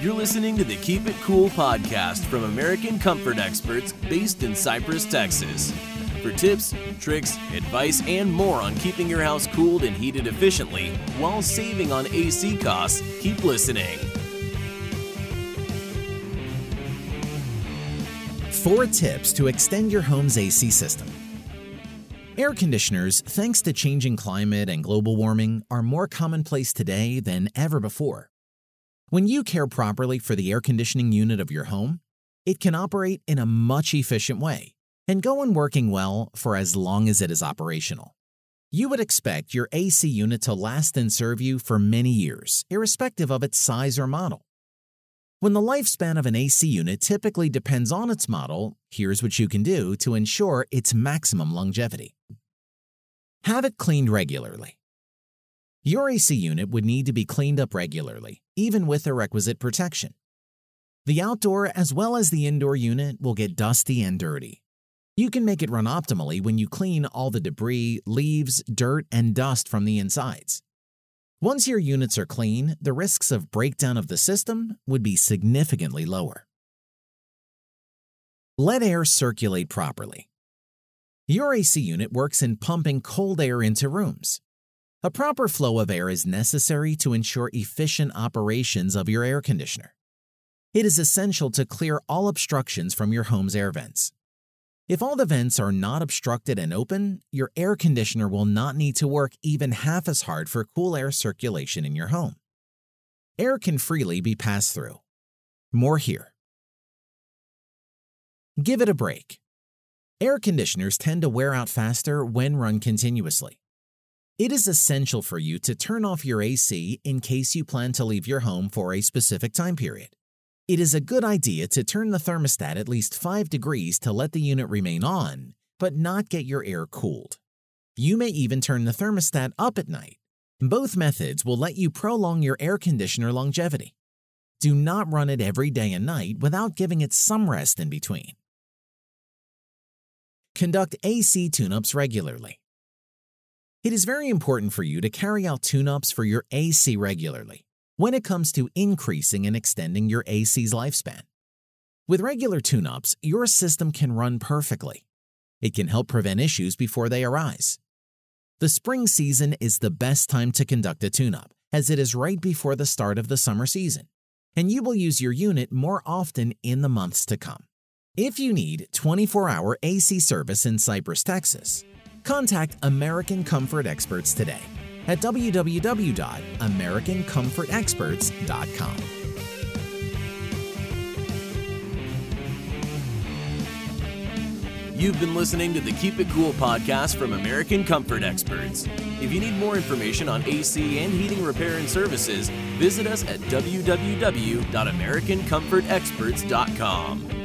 You're listening to the Keep It Cool podcast from American comfort experts based in Cypress, Texas. For tips, tricks, advice, and more on keeping your house cooled and heated efficiently while saving on AC costs, keep listening. Four tips to extend your home's AC system. Air conditioners, thanks to changing climate and global warming, are more commonplace today than ever before. When you care properly for the air conditioning unit of your home, it can operate in a much efficient way and go on working well for as long as it is operational. You would expect your AC unit to last and serve you for many years, irrespective of its size or model. When the lifespan of an AC unit typically depends on its model, here's what you can do to ensure its maximum longevity. Have it cleaned regularly. Your AC unit would need to be cleaned up regularly, even with the requisite protection. The outdoor as well as the indoor unit will get dusty and dirty, you can make it run optimally when you clean all the debris, leaves, dirt, and dust from the insides. Once your units are clean, the risks of breakdown of the system would be significantly lower. Let air circulate properly. Your AC unit works in pumping cold air into rooms. A proper flow of air is necessary to ensure efficient operations of your air conditioner. It is essential to clear all obstructions from your home's air vents. If all the vents are not obstructed and open, your air conditioner will not need to work even half as hard for cool air circulation in your home. Air can freely be passed through. More here. Give it a break. Air conditioners tend to wear out faster when run continuously. It is essential for you to turn off your AC in case you plan to leave your home for a specific time period. It is a good idea to turn the thermostat at least 5 degrees to let the unit remain on, but not get your air cooled. You may even turn the thermostat up at night. Both methods will let you prolong your air conditioner longevity. Do not run it every day and night without giving it some rest in between. Conduct AC tune-ups regularly. It is very important for you to carry out tune-ups for your AC regularly when it comes to increasing and extending your AC's lifespan. With regular tune-ups, your system can run perfectly. It can help prevent issues before they arise. The spring season is the best time to conduct a tune-up, as it is right before the start of the summer season, and you will use your unit more often in the months to come. If you need 24-hour AC service in Cypress, Texas, contact American Comfort Experts today at www.americancomfortexperts.com. You've been listening to the Keep It Cool podcast from American Comfort Experts. If you need more information on AC and heating repair and services, visit us at www.americancomfortexperts.com.